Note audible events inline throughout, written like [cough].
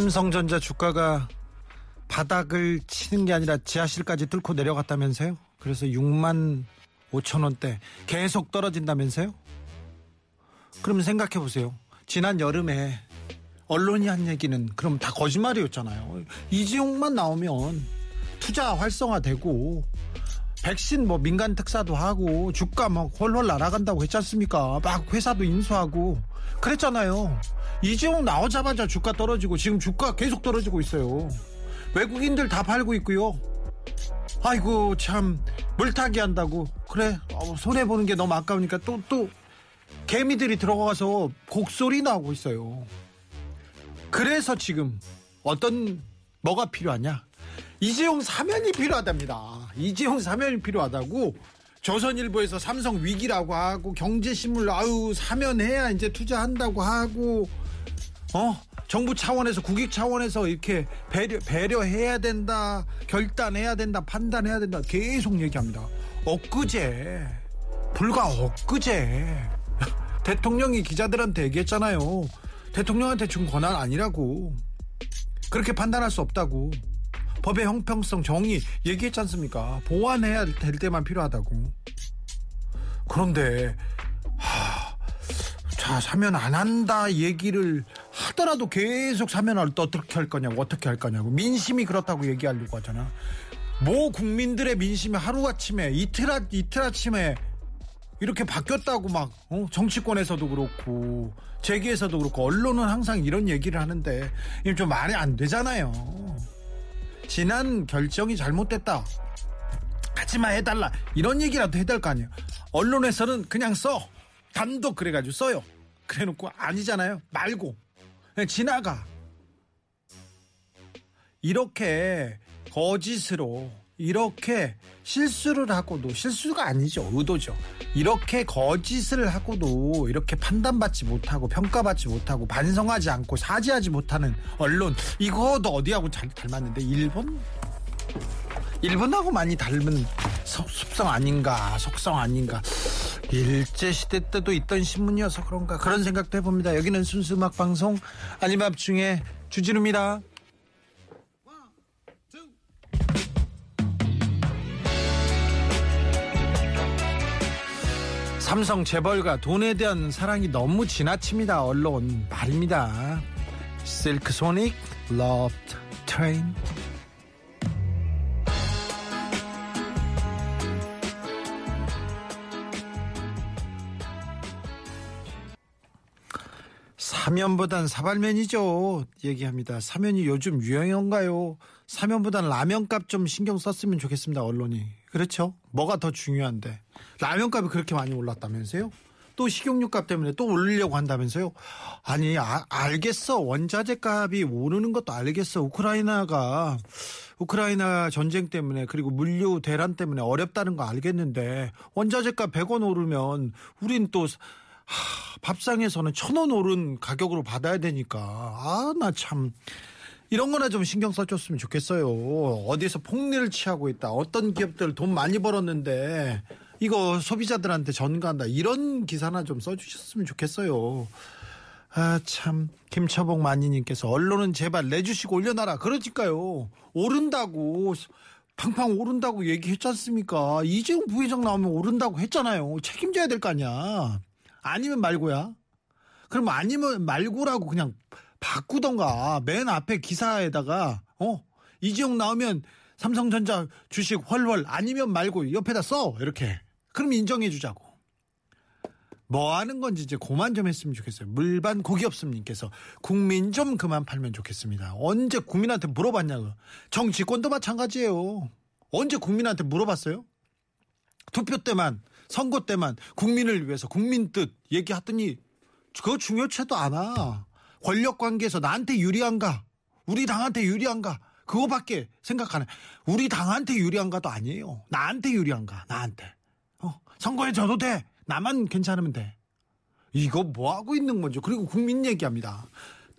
삼성전자 주가가 바닥을 치는 게 아니라 지하실까지 뚫고 내려갔다면서요? 그래서 6만 5천 원대 계속 떨어진다면서요? 그럼 생각해 보세요. 지난 여름에 언론이 한 얘기는 그럼 다 거짓말이었잖아요. 이재용만 나오면 투자 활성화되고 백신 뭐 민간 특사도 하고 주가 막 훨훨 날아간다고 했지 않습니까? 막 회사도 인수하고 그랬잖아요. 이재용 나오자마자 주가 떨어지고 지금 주가 계속 떨어지고 있어요. 외국인들 다 팔고 있고요. 아이고 참 물타기 한다고 그래 어, 손해 보는 게 너무 아까우니까 또또 개미들이 들어가서 곡소리 나고 있어요. 그래서 지금 어떤 뭐가 필요하냐? 이재용 사면이 필요하답니다. 이재용 사면이 필요하다고 조선일보에서 삼성 위기라고 하고 경제신문 아유 사면해야 이제 투자한다고 하고 어 정부 차원에서 국익 차원에서 이렇게 배려 배려해야 된다 결단해야 된다 판단해야 된다 계속 얘기합니다. 엊그제 불과 엊그제 [laughs] 대통령이 기자들한테 얘기했잖아요. 대통령한테 준 권한 아니라고 그렇게 판단할 수 없다고 법의 형평성 정의 얘기했지 않습니까? 보완해야 될 때만 필요하다고. 그런데 하, 자 사면 안 한다 얘기를 하더라도 계속 사면을 어떻게 할 거냐고 어떻게 할 거냐고 민심이 그렇다고 얘기하려고 하잖아. 뭐 국민들의 민심이 하루 아침에 이틀 아 이틀 아침에 이렇게 바뀌었다고 막 어? 정치권에서도 그렇고 재계에서도 그렇고 언론은 항상 이런 얘기를 하는데 이게 좀 말이 안 되잖아요. 지난 결정이 잘못됐다. 하지마 해달라 이런 얘기라도 될거 아니에요. 언론에서는 그냥 써 단독 그래가지고 써요. 그래놓고 아니잖아요. 말고 그냥 지나가. 이렇게 거짓으로 이렇게 실수를 하고도 실수가 아니죠. 의도죠. 이렇게 거짓을 하고도 이렇게 판단받지 못하고 평가받지 못하고 반성하지 않고 사죄하지 못하는 언론 이거도 어디하고 잘 닮았는데 일본? 일본하고 많이 닮은 속- 습성 아닌가 속성 아닌가. 일제 시대 때도 있던 신문이어서 그런가. 그런 생각도 해봅니다. 여기는 순수 음악 방송 아닌 밤중에 주진우입니다. 삼성 재벌과 돈에 대한 사랑이 너무 지나칩니다. 언론 말입니다. 실크 소닉 러브 트레인 사면보단 사발면이죠. 얘기합니다. 사면이 요즘 유행인가요? 사면보단 라면값 좀 신경 썼으면 좋겠습니다. 언론이. 그렇죠? 뭐가 더 중요한데. 라면값이 그렇게 많이 올랐다면서요? 또 식용유값 때문에 또 올리려고 한다면서요? 아니, 아, 알겠어. 원자재 값이 오르는 것도 알겠어. 우크라이나가 우크라이나 전쟁 때문에 그리고 물류 대란 때문에 어렵다는 거 알겠는데 원자재 값 100원 오르면 우린 또 하, 밥상에서는 천 원 오른 가격으로 받아야 되니까 아 나 참 이런 거나 좀 신경 써줬으면 좋겠어요. 어디서 폭리를 취하고 있다. 어떤 기업들 돈 많이 벌었는데 이거 소비자들한테 전가한다. 이런 기사나 좀 써주셨으면 좋겠어요. 아, 참. 김처복 마니님께서 언론은 제발 내주시고 올려놔라. 그러니까요. 오른다고. 팡팡 오른다고 얘기했지 않습니까? 이재용 부회장 나오면 오른다고 했잖아요. 책임져야 될 거 아니야. 아니면 말고야. 그럼 아니면 말고라고 그냥 바꾸던가. 맨 앞에 기사에다가, 어? 이재용 나오면 삼성전자 주식 훨훨 아니면 말고 옆에다 써. 이렇게. 그럼 인정해 주자고. 뭐 하는 건지 이제 그만 좀 했으면 좋겠어요. 물반 고기 없음님께서 국민 좀 그만 팔면 좋겠습니다. 언제 국민한테 물어봤냐고. 정치권도 마찬가지예요. 언제 국민한테 물어봤어요? 투표 때만 선거 때만 국민을 위해서 국민 뜻 얘기하더니 그거 중요치도 않아. 권력 관계에서 나한테 유리한가? 우리 당한테 유리한가? 그거밖에 생각 안 해. 우리 당한테 유리한가도 아니에요. 나한테 유리한가? 나한테. 어, 선거에 져도 돼. 나만 괜찮으면 돼. 이거 뭐 하고 있는 거죠? 그리고 국민 얘기합니다.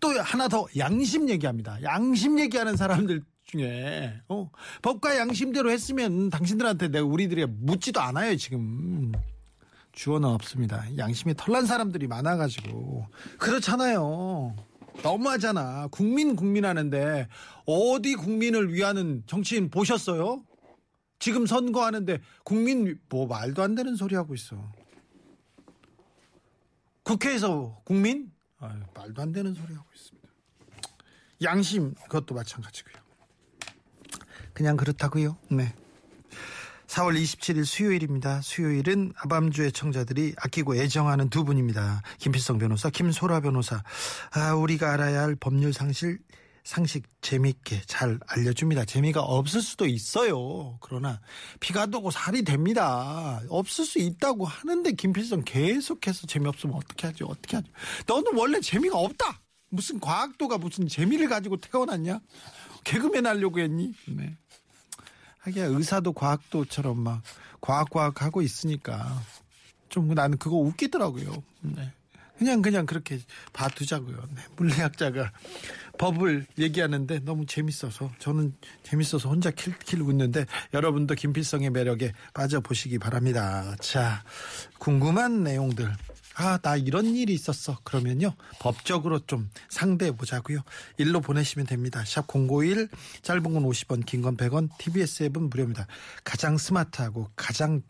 또 하나 더 양심 얘기합니다. 양심 얘기하는 사람들 중에 어, 법과 양심대로 했으면 당신들한테 내가 우리들이 묻지도 않아요 지금 주어는 없습니다. 양심이 털난 사람들이 많아가지고 그렇잖아요. 너무하잖아. 국민 국민 하는데 어디 국민을 위하는 정치인 보셨어요? 지금 선거하는데 국민 뭐 말도 안 되는 소리 하고 있어. 국회에서 국민 아유, 말도 안 되는 소리 하고 있습니다. 양심 그것도 마찬가지고요. 그냥 그렇다고요. 네. 4월 27일 수요일입니다. 수요일은 아밤주의 청자들이 아끼고 애정하는 두 분입니다. 김필성 변호사, 김소라 변호사. 아, 우리가 알아야 할 법률 상실 상식 재미있게 잘 알려줍니다. 재미가 없을 수도 있어요. 그러나 피가 도고 살이 됩니다. 없을 수 있다고 하는데 김필성 계속해서 재미없으면 어떻게 하죠? 어떻게 하죠? 너는 원래 재미가 없다. 무슨 과학도가 무슨 재미를 가지고 태어났냐? 개그맨 하려고 했니? 네. 하기야 의사도 과학도처럼 막 과학 과학 하고 있으니까 좀 나는 그거 웃기더라고요. 네. 그냥 그냥 그렇게 봐두자고요. 네. 물리학자가 법을 얘기하는데 너무 재밌어서 저는 재밌어서 혼자 킬킬 웃는데 여러분도 김필성의 매력에 빠져보시기 바랍니다. 자 궁금한 내용들 아, 나 이런 일이 있었어. 그러면요. 법적으로 좀 상대해 보자고요. 일로 보내시면 됩니다. 샵 051, 짧은 건 50원, 긴 건 100원, TBS 앱은 무료입니다. 가장 스마트하고 가장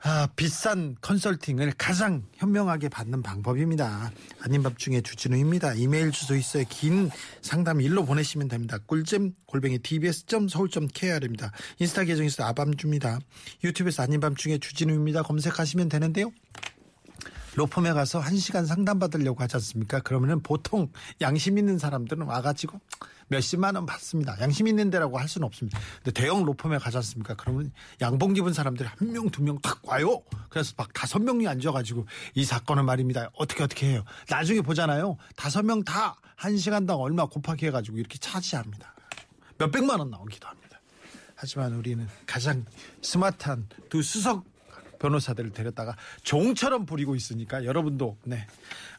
아, 비싼 컨설팅을 가장 현명하게 받는 방법입니다. 아닌 밤 중에 주진우입니다. 이메일 주소 있어요. 긴 상담 일로 보내시면 됩니다. 꿀잼 골뱅이 tbs.서울.kr입니다. 인스타 계정에서 아밤주입니다. 유튜브에서 아닌 밤 중에 주진우입니다. 검색하시면 되는데요. 로펌에 가서 한 시간 상담 받으려고 하지 않습니까? 그러면은 보통 양심 있는 사람들은 와가지고 몇십만 원 받습니다. 양심 있는 데라고 할 수는 없습니다. 근데 대형 로펌에 가지 않습니까? 그러면 양봉 입은 사람들이 한 명, 두명딱 와요. 그래서 막 다섯 명이 앉아가지고 이 사건은 말입니다. 어떻게 어떻게 해요. 나중에 보잖아요. 다섯 명 다 한 시간당 얼마 곱하기 해가지고 이렇게 차지합니다. 몇백만 원 나오기도 합니다. 하지만 우리는 가장 스마트한 두 수석 변호사들을 데렸다가 종처럼 부리고 있으니까 여러분도 네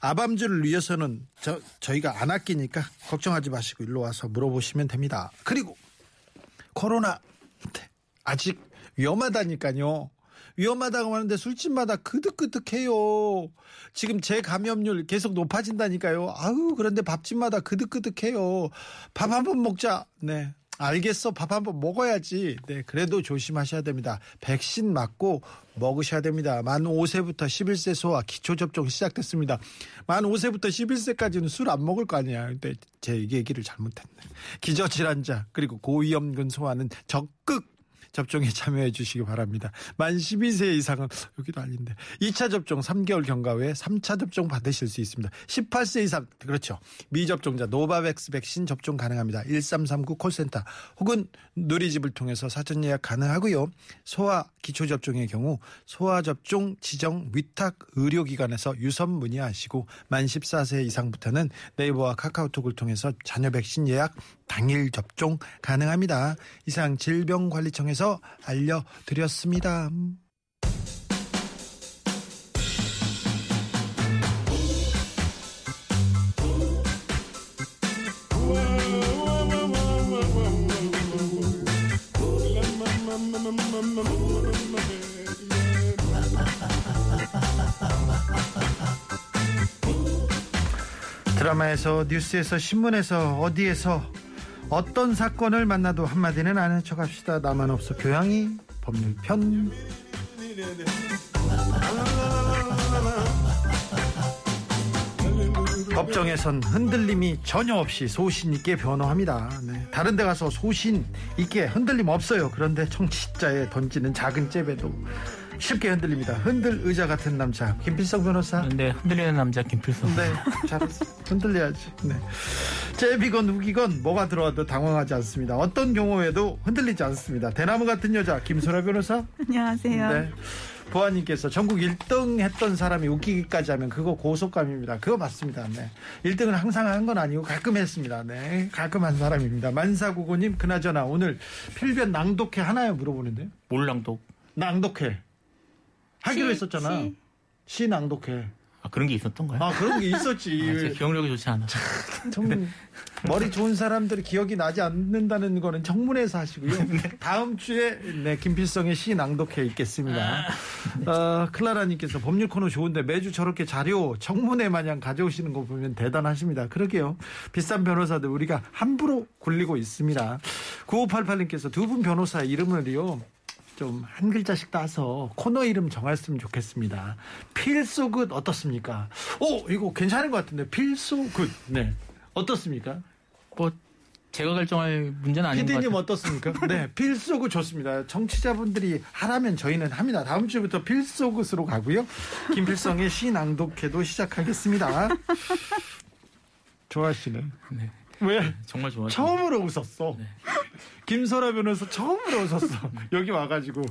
아밤주를 위해서는 저 저희가 안 아끼니까 걱정하지 마시고 일로 와서 물어보시면 됩니다. 그리고 코로나 네, 아직 위험하다니까요. 위험하다고 하는데 술집마다 그득그득해요. 지금 재감염률 계속 높아진다니까요. 아우 그런데 밥집마다 그득그득해요. 밥 한 번 먹자. 네. 알겠어. 밥 한번 먹어야지. 네, 그래도 조심하셔야 됩니다. 백신 맞고 먹으셔야 됩니다. 만 5세부터 11세 소아 기초접종 시작됐습니다. 만 5세부터 11세까지는 술 안 먹을 거 아니야. 근데 제 얘기를 잘못했네. 기저질환자 그리고 고위험군 소아는 적극 접종에 [laughs] 참여해 주시기 바랍니다. 만 12세 이상은 여기도 아닌데 2차 접종 3개월 경과 후에 3차 접종 받으실 수 있습니다. 18세 이상 그렇죠. 미접종자 노바백스 백신 접종 가능합니다. 1339 콜센터 혹은 누리집을 통해서 사전 예약 가능하고요. 소아 기초 접종의 경우 소아 접종 지정 위탁 의료기관에서 유선 문의하시고 만 14세 이상부터는 네이버와 카카오톡을 통해서 자녀 백신 예약 당일 접종 가능합니다. 이상 질병관리청에서 알려드렸습니다. 드라마에서 뉴스에서 신문에서 어디에서 어떤 사건을 만나도 한마디는 아는 척 합시다. 나만 없어 교양이 법률편. 법정에선 흔들림이 전혀 없이 소신 있게 변호합니다. 네. 다른 데 가서 소신 있게 흔들림 없어요. 그런데 청취자에 던지는 작은 잽에도 쉽게 흔들립니다. 흔들 의자 같은 남자 김필성 변호사. 네, 흔들리는 남자 김필성. 네, 잘했어. 흔들려야지. 네. 제비건 우기건 뭐가 들어와도 당황하지 않습니다. 어떤 경우에도 흔들리지 않습니다. 대나무 같은 여자 김소라 변호사. 안녕하세요. 네. 보아님께서 전국 1등 했던 사람이 웃기기까지 하면 그거 고속감입니다. 그거 맞습니다. 네. 1등은 항상 한 건 아니고 가끔 했습니다. 네. 가끔 한 사람입니다. 만사구고님, 그나저나 오늘 필변 낭독회 하나요? 물어보는데요. 몰랑독. 낭독회. 하기로 시, 했었잖아. 시. 시 낭독회. 아, 그런 게 있었던가요? 아, 그런 게 아, 제 있었지. 기억력이 좋지 않아. 정 머리 좋은 사람들이 기억이 나지 않는다는 거는 청문회에서 하시고요. [laughs] 다음 주에 네, 김필성의 시 낭독회 있겠습니다. 어, 클라라님께서 법률 코너 좋은데 매주 저렇게 자료 청문회 마냥 가져오시는 거 보면 대단하십니다. 그러게요. 비싼 변호사들 우리가 함부로 굴리고 있습니다. 9588님께서 두 분 변호사 이름을요. 좀 한 글자씩 따서 코너 이름 정했으면 좋겠습니다. 필소굿 어떻습니까? 오 이거 괜찮은 것 같은데 필소굿 네 어떻습니까? 뭐, 제가 결정할 문제는 아닌 것 피디님 같아요. 어떻습니까? [laughs] 네 필소굿 좋습니다. 청취자분들이 하라면 저희는 합니다. 다음 주부터 필소굿으로 가고요. 김필성의 시 낭독회도 시작하겠습니다. [laughs] 좋아하시는 네. 왜? 정말 좋아요. 처음으로 웃었어. 김설아 변호사 처음으로 웃었어. 여기 와가지고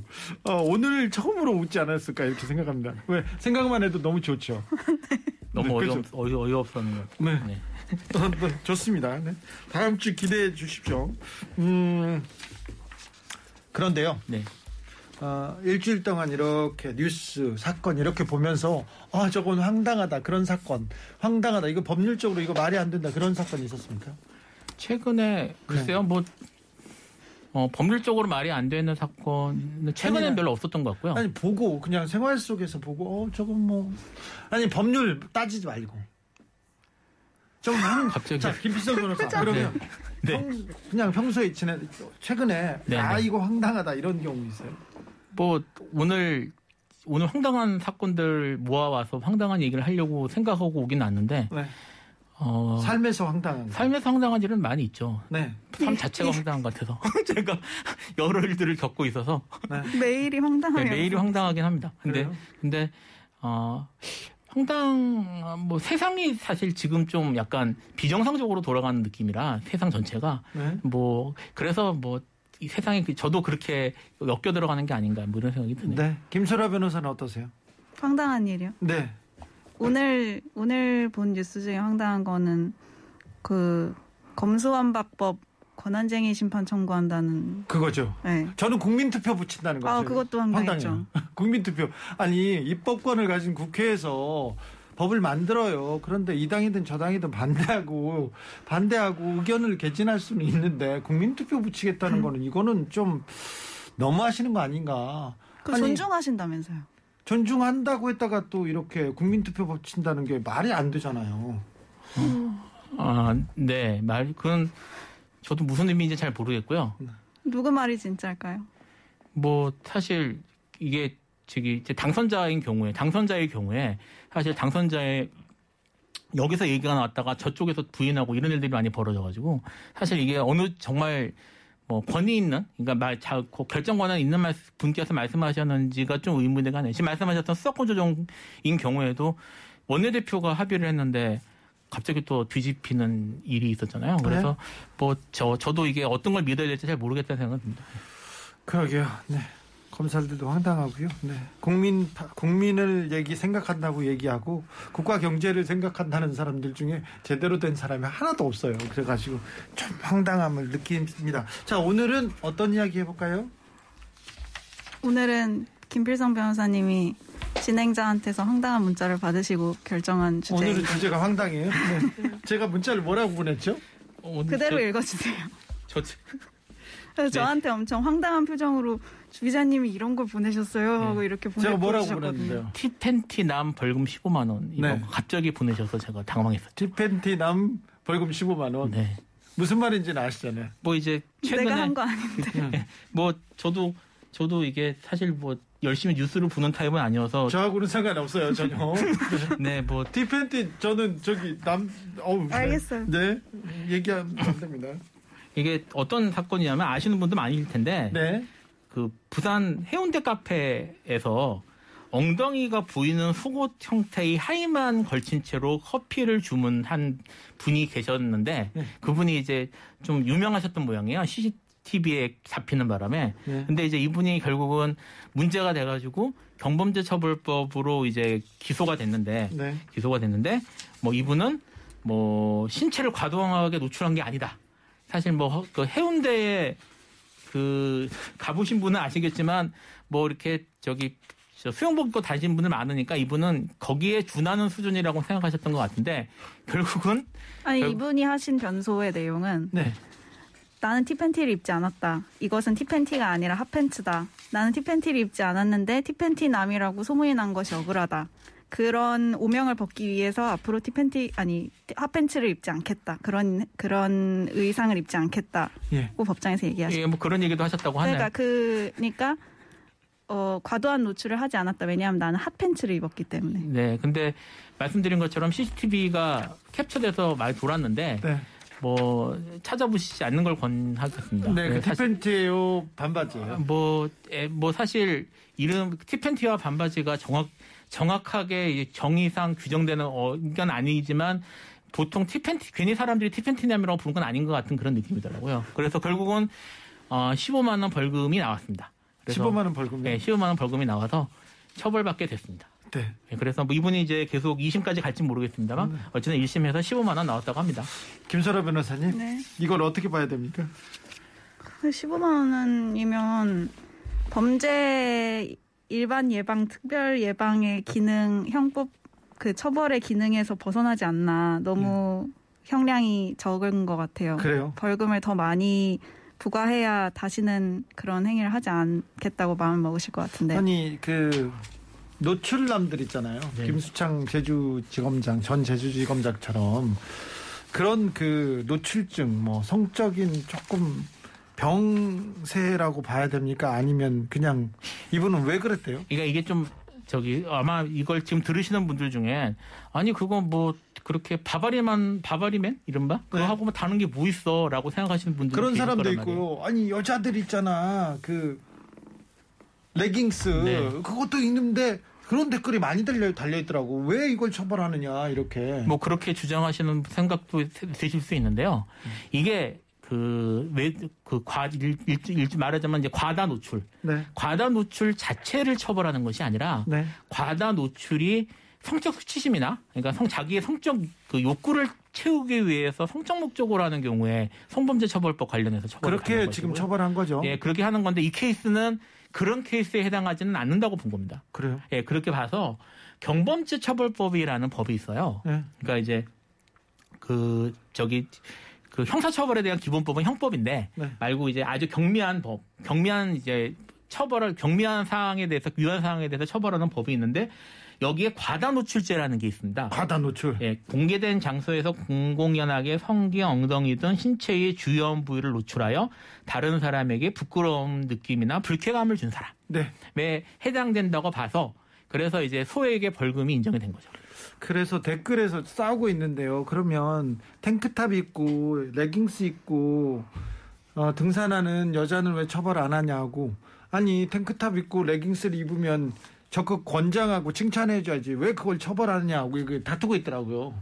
어, 오늘 처음으로 웃지 않았을까 이렇게 생각합니다. 왜 생각만 해도 너무 좋죠. [laughs] 너무 네, 어이없, 그렇죠. 어이, 어이 없었는 것 네. 네. 어, 네, 좋습니다. 네. 다음 주 기대해 주십시오. 음, 그런데요. 네. 어, 일주일 동안 이렇게 뉴스 사건 이렇게 보면서 아 저건 황당하다 그런 사건 황당하다 이거 법률적으로 이거 말이 안 된다 그런 사건이 있었습니까? 최근에, 글쎄요, 뭐, 어, 법률적으로 말이 안 되는 사건, 아니, 별로 없었던 것 같고요. 아니 보고 그냥 생활 속에서 보고 어 저건 뭐 아니 법률 따지지 말고 좀 하는 갑자기. 자 김필성 변호사 그러면 네. 평- 그냥 평소에 지내 최근에 네, 아 네. 이거 황당하다 이런 경우 있어요. 뭐 오늘 오늘 황당한 사건들 모아와서 황당한 얘기를 하려고 생각하고 오긴 왔는데 네. 어, 삶에서 황당한 거. 삶에서 황당한 일은 많이 있죠. 네. 삶 자체가 황당한 것 같아서 [laughs] 제가 여러 일들을 겪고 있어서 네. 매일이 네, 황당하게 매일이 황당하긴 합니다. 근데 그래요? 근데 어 황당 뭐 세상이 사실 지금 좀 약간 비정상적으로 돌아가는 느낌이라 세상 전체가 네. 뭐 그래서 뭐 이 세상이 그- 저도 그렇게 엮여 들어가는 게 아닌가 뭐 이런 생각이 드네요. 네. 김설아 변호사는 어떠세요? 황당한 일이요. 네. 오늘 오늘 본 뉴스 중에 황당한 거는 그 검수완박법 권한쟁의 심판 청구한다는. 그거죠. 네. 저는 국민투표 붙인다는 거죠. 아 그것도 황당했죠. 황당해요. [laughs] 국민투표. 아니 입법권을 가진 국회에서 법을 만들어요. 그런데 이 당이든 저 당이든 반대하고 반대하고 의견을 개진할 수는 있는데 국민투표 붙이겠다는 거는 이거는 좀 너무하시는 거 아닌가? 그 아니, 존중하신다면서요. 존중한다고 했다가 또 이렇게 국민투표 붙인다는 게 말이 안 되잖아요. 아, 네. 말, 그건 저도 무슨 의미인지 잘 모르겠고요. 누구 말이 진짜일까요? 뭐, 사실 이게 저기 이제 당선자인 경우에, 당선자의 경우에 사실 당선자의 여기서 얘기가 나왔다가 저쪽에서 부인하고 이런 일들이 많이 벌어져가지고 사실 이게 어느 정말 뭐 권위 있는 그러니까 말 자, 그 결정 권한 있는 말, 분께서 말씀하셨는지가 좀 의문이 가네요. 지금 말씀하셨던 수도권 조정인 경우에도 원내대표가 합의를 했는데 갑자기 또 뒤집히는 일이 있었잖아요. 그래서 뭐저 저도 이게 어떤 걸 믿어야 될지 잘 모르겠다는 생각이 듭니다. 그러게요. 네. 검사들도 황당하고요. 네. 국민 국민을 얘기 생각한다고 얘기하고 국가 경제를 생각한다는 사람들 중에 제대로 된 사람이 하나도 없어요. 그래가지고 좀 황당함을 느낍니다. 자 오늘은 어떤 이야기 해볼까요? 오늘은 김필성 변호사님이 진행자한테서 황당한 문자를 받으시고 결정한 주제. 오늘은 주제가 황당해요. 네. 제가 문자를 뭐라고 보냈죠? 어, 그대로 저- 읽어주세요. 저, 그래서 네. 저한테 엄청 황당한 표정으로 주 기자님이 이런 걸 보내셨어요 하고 이렇게 보내 제가 뭐라고 보내주셨거든요. 보냈는데요? 티 팬티 남 벌금 15만 원 이거 네. 갑자기 보내셔서 제가 당황했었죠. 티팬티 남 벌금 15만 원. 네. 무슨 말인지는 아시잖아요. 뭐 이제 최근에 내가 한 거 아닌데. 네. 뭐 저도 저도 이게 사실 뭐 열심히 뉴스를 보는 타입은 아니어서 저하고는 상관없어요 전혀. [laughs] 네뭐 티팬티 저는 저기 남 어우 알겠어요. 네 얘기하면 안 됩니다. 이게 어떤 사건이냐면 아시는 분도 많을 텐데 네. 그 부산 해운대 카페에서 엉덩이가 보이는 속옷 형태의 하의만 걸친 채로 커피를 주문한 분이 계셨는데 네. 그분이 이제 좀 유명하셨던 모양이에요. CCTV에 잡히는 바람에 네. 근데 이제 이분이 결국은 문제가 돼가지고 경범죄 처벌법으로 이제 기소가 됐는데 네. 기소가 됐는데 뭐 이분은 뭐 신체를 과도하게 노출한 게 아니다. 사실 뭐 그 해운대에 그 가보신 분은 아시겠지만 뭐 이렇게 저기 저 수영복 입고 다니신 분들 많으니까 이분은 거기에 준하는 수준이라고 생각하셨던 것 같은데 결국은 아니 결- 이분이 하신 변소의 내용은 네. 나는 티팬티를 입지 않았다. 이것은 티팬티가 아니라 핫팬츠다. 나는 티팬티를 입지 않았는데 티팬티 남이라고 소문이 난 것이 억울하다. 그런 오명을 벗기 위해서 앞으로 티팬티 아니 핫팬츠를 입지 않겠다. 그런 그런 의상을 입지 않겠다고 예. 법정에서 얘기하셨다. 예, 뭐 그런 얘기도 하셨다고 하네요. 그러니까 그러니까 어 과도한 노출을 하지 않았다. 왜냐하면 나는 핫팬츠를 입었기 때문에. 네, 근데 말씀드린 것처럼 CCTV가 캡처돼서 많이 돌았는데 네. 뭐 찾아보시지 않는 걸 권하겠습니다. 네, 그 사실- 티팬티예요, 반바지예요. 뭐, 에, 뭐 사실 이름 티팬티와 반바지가 정확 정확하게 정의상 규정되는 어, 건 아니지만 보통 티팬티 괜히 사람들이 티팬티남이라고 부른 건 아닌 것 같은 그런 느낌이더라고요. 그래서 결국은 어, 15만 원 벌금이 나왔습니다. 그래서 15만 원 벌금이요. 네, 15만 원 벌금이 나와서 처벌받게 됐습니다. 네. 예, 그래서 뭐 이분이 이제 계속 2심까지 갈지 모르겠습니다만 음. 어쨌든 1심에서 15만 원 나왔다고 합니다. 김설아 변호사님, 네. 이걸 어떻게 봐야 됩니까? 15만 원이면 범죄 일반 예방, 특별 예방의 기능, 형법 그 처벌의 기능에서 벗어나지 않나. 너무 형량이 적은 것 같아요. 그래요. 벌금을 더 많이 부과해야 다시는 그런 행위를 하지 않겠다고 마음을 먹으실 것 같은데. 아니 그 노출남들 있잖아요. 네. 김수창 제주지검장 전 제주지검장처럼 그런 그 노출증 뭐 성적인 조금 병세라고 봐야 됩니까? 아니면 그냥 이분은 왜 그랬대요? 그러니까 이게 좀 저기 아마 이걸 지금 들으시는 분들 중에 아니 그거 뭐 그렇게 바바리만 바바리맨 이른바 그거 네. 하고 뭐 다른 게 뭐 있어라고 생각하시는 분들 그런 사람도 있고요. 아니 여자들 있잖아 그 레깅스 네. 그것도 있는데 그런 댓글이 많이 달려 달려 있더라고. 왜 이걸 처벌하느냐 이렇게. 뭐 그렇게 주장하시는 생각도 드실 수 있는데요. 이게 그왜그과 일, 일, 일, 말하자면 이제 과다 노출, 네. 과다 노출 자체를 처벌하는 것이 아니라 네. 과다 노출이 성적 수치심이나 그러니까 성 자기의 성적 그 욕구를 채우기 위해서 성적 목적으로 하는 경우에 성범죄 처벌법 관련해서 처벌을 그렇게 하는 지금 것이고요. 처벌한 거죠. 예, 그렇게 하는 건데 이 케이스는 그런 케이스에 해당하지는 않는다고 본 겁니다. 그래요. 예, 그렇게 봐서 경범죄 처벌법이라는 법이 있어요. 네. 그러니까 이제 그 저기 그 형사처벌에 대한 기본법은 형법인데 네. 말고 이제 아주 경미한 법, 경미한 이제 처벌을 경미한 사항에 대해서 위헌 사항에 대해서 처벌하는 법이 있는데 여기에 과다 노출죄라는 게 있습니다. 과다 노출. 예, 공개된 장소에서 공공연하게 성기, 엉덩이 등 신체의 주요한 부위를 노출하여 다른 사람에게 부끄러움 느낌이나 불쾌감을 준 사람에 네. 해당된다고 봐서 그래서 이제 소액의 벌금이 인정이 된 거죠. 그래서 댓글에서 싸우고 있는데요. 그러면 탱크탑 입고 레깅스 입고 어, 등산하는 여자는 왜 처벌 안 하냐고. 아니 탱크탑 입고 레깅스를 입으면 적극 권장하고 칭찬해줘야지 왜 그걸 처벌하느냐고 다투고 있더라고요.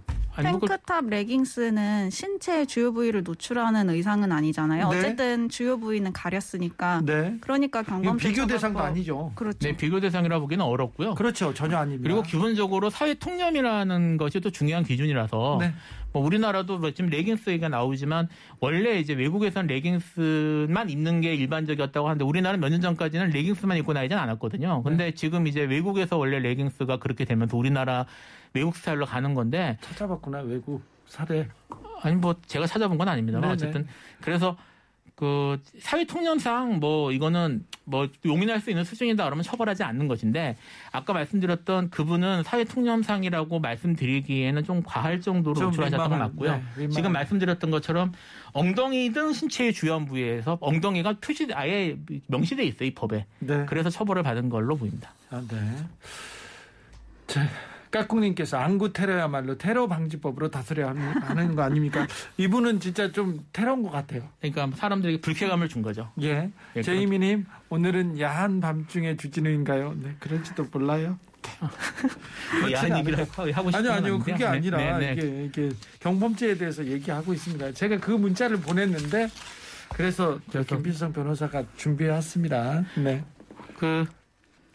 뭐 그- 탱크탑 레깅스는 신체 주요 부위를 노출하는 의상은 아니잖아요. 네. 어쨌든 주요 부위는 가렸으니까. 네. 그러니까 경범죄 비교 대상도 아니죠. 그렇죠. 네, 비교 대상이라 보기는 어렵고요. 그렇죠. 전혀 아닙니다. 그리고 기본적으로 사회 통념이라는 것이 또 중요한 기준이라서 네. 뭐 우리나라도 뭐 지금 레깅스 얘기가 나오지만 원래 이제 외국에서는 레깅스만 입는 게 일반적이었다고 하는데 우리나라는 몇 년 전까지는 레깅스만 입고 다니진 않았거든요. 근데 네. 지금 이제 외국에서 원래 레깅스가 그렇게 되면서 우리나라 외국 스타일로 가는 건데 찾아봤구나 외국 사례. 아니 뭐 제가 찾아본 건 아닙니다만 네네. 어쨌든 그래서 그 사회 통념상 뭐 이거는 뭐 용인할 수 있는 수준이다 그러면 처벌하지 않는 것인데 아까 말씀드렸던 그분은 사회 통념상이라고 말씀드리기에는 좀 과할 정도로 건 민망한, 맞고요. 네. 지금 말씀드렸던 것처럼 엉덩이든 신체의 주요한 부위에서 엉덩이가 표시 아예 명시돼 있어요 이 법에. 네. 그래서 처벌을 받은 걸로 보입니다. 아, 네. 자, 까꿍님께서 안구 테러야말로 테러 방지법으로 다스려야 하는- 거 아닙니까? 이분은 진짜 좀 테러인 것 같아요. 그러니까 사람들에게 불쾌감을 준 거죠. 예. 예, 제이미님, 오늘은 야한 밤중에 주진우인가요? 네, 그럴지도 몰라요. [laughs] 뭐 야한 얘기를 하고 싶은 아니요, 건 아니요. 그게 네, 아니라 네, 네. 이게, 이게 경범죄에 대해서 얘기하고 있습니다. 제가 그 문자를 보냈는데 그래서- 김필성 변호사가 준비해왔습니다. 네. 그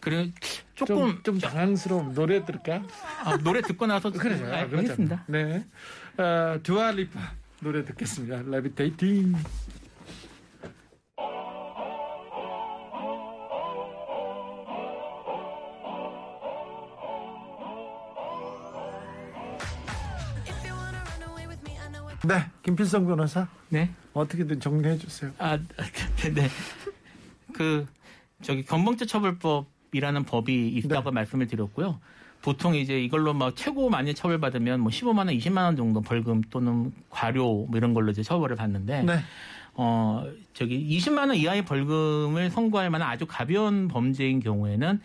그래 좀, 조금 좀 당황스러운 노래 들을까? 아, 노래 듣고 나서 그래요. 아, 하겠습니다. 네. 어, 두아리파 노래 듣겠습니다. 레비테이팅. 네, 김필성 변호사 네. 어떻게든 정리해 주세요. 아, 네. 그 저기 건봉죄 처벌법 이라는 법이 있다고 말씀을 드렸고요. 보통 이제 이걸로 막 최고 많이 처벌받으면 뭐 15만 원, 20만 원 정도 벌금 또는 과료 뭐 이런 걸로 이제 처벌을 받는데 네, 어 저기 20만 원 이하의 벌금을 선고할 만한 아주 가벼운 범죄인 경우에는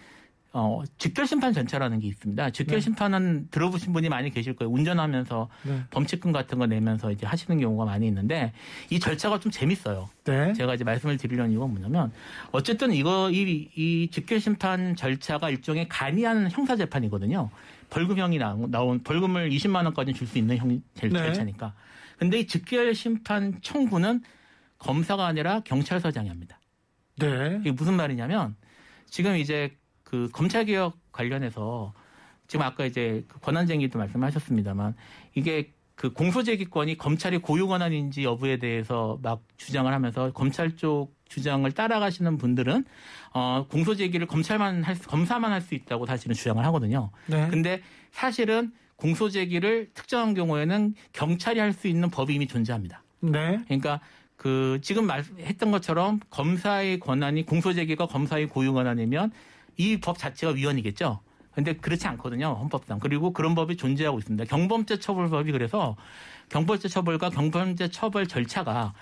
어 직결 심판 절차라는 게 있습니다. 직결 네. 심판은 들어보신 분이 많이 계실 거예요. 운전하면서 네, 범칙금 같은 거 내면서 이제 하시는 경우가 많이 있는데 이 절차가 좀 재밌어요. 네, 제가 이제 말씀을 드리려는 이유가 뭐냐면 어쨌든 이거 이, 이 직결 심판 절차가 일종의 간이한 형사 재판이거든요. 벌금형이 나온, 벌금을 20만 원까지 줄 수 있는 형 절- 네. 절차니까. 근데 이 직결 심판 청구는 검사가 아니라 경찰서장이 합니다. 네, 이게 무슨 말이냐면 지금 이제 그 검찰 개혁 관련해서 지금 아까 이제 그 권한쟁의도 말씀하셨습니다만 이게 그 공소제기권이 검찰이 고유 권한인지 여부에 대해서 막 주장을 하면서 검찰 쪽 주장을 따라가시는 분들은 어 공소제기를 검찰만 할 수, 검사만 할 수 있다고 사실은 주장을 하거든요. 네, 근데 사실은 공소제기를 특정한 경우에는 경찰이 할 수 있는 법이 이미 존재합니다. 네, 그러니까 그 지금 말했던 것처럼 검사의 권한이 공소제기가 검사의 고유 권한이면 이 법 자체가 위헌이겠죠. 근데 그렇지 않거든요. 헌법상. 그리고 그런 법이 존재하고 있습니다. 경범죄 처벌법이 그래서 경범죄 처벌과 경범죄 처벌 절차가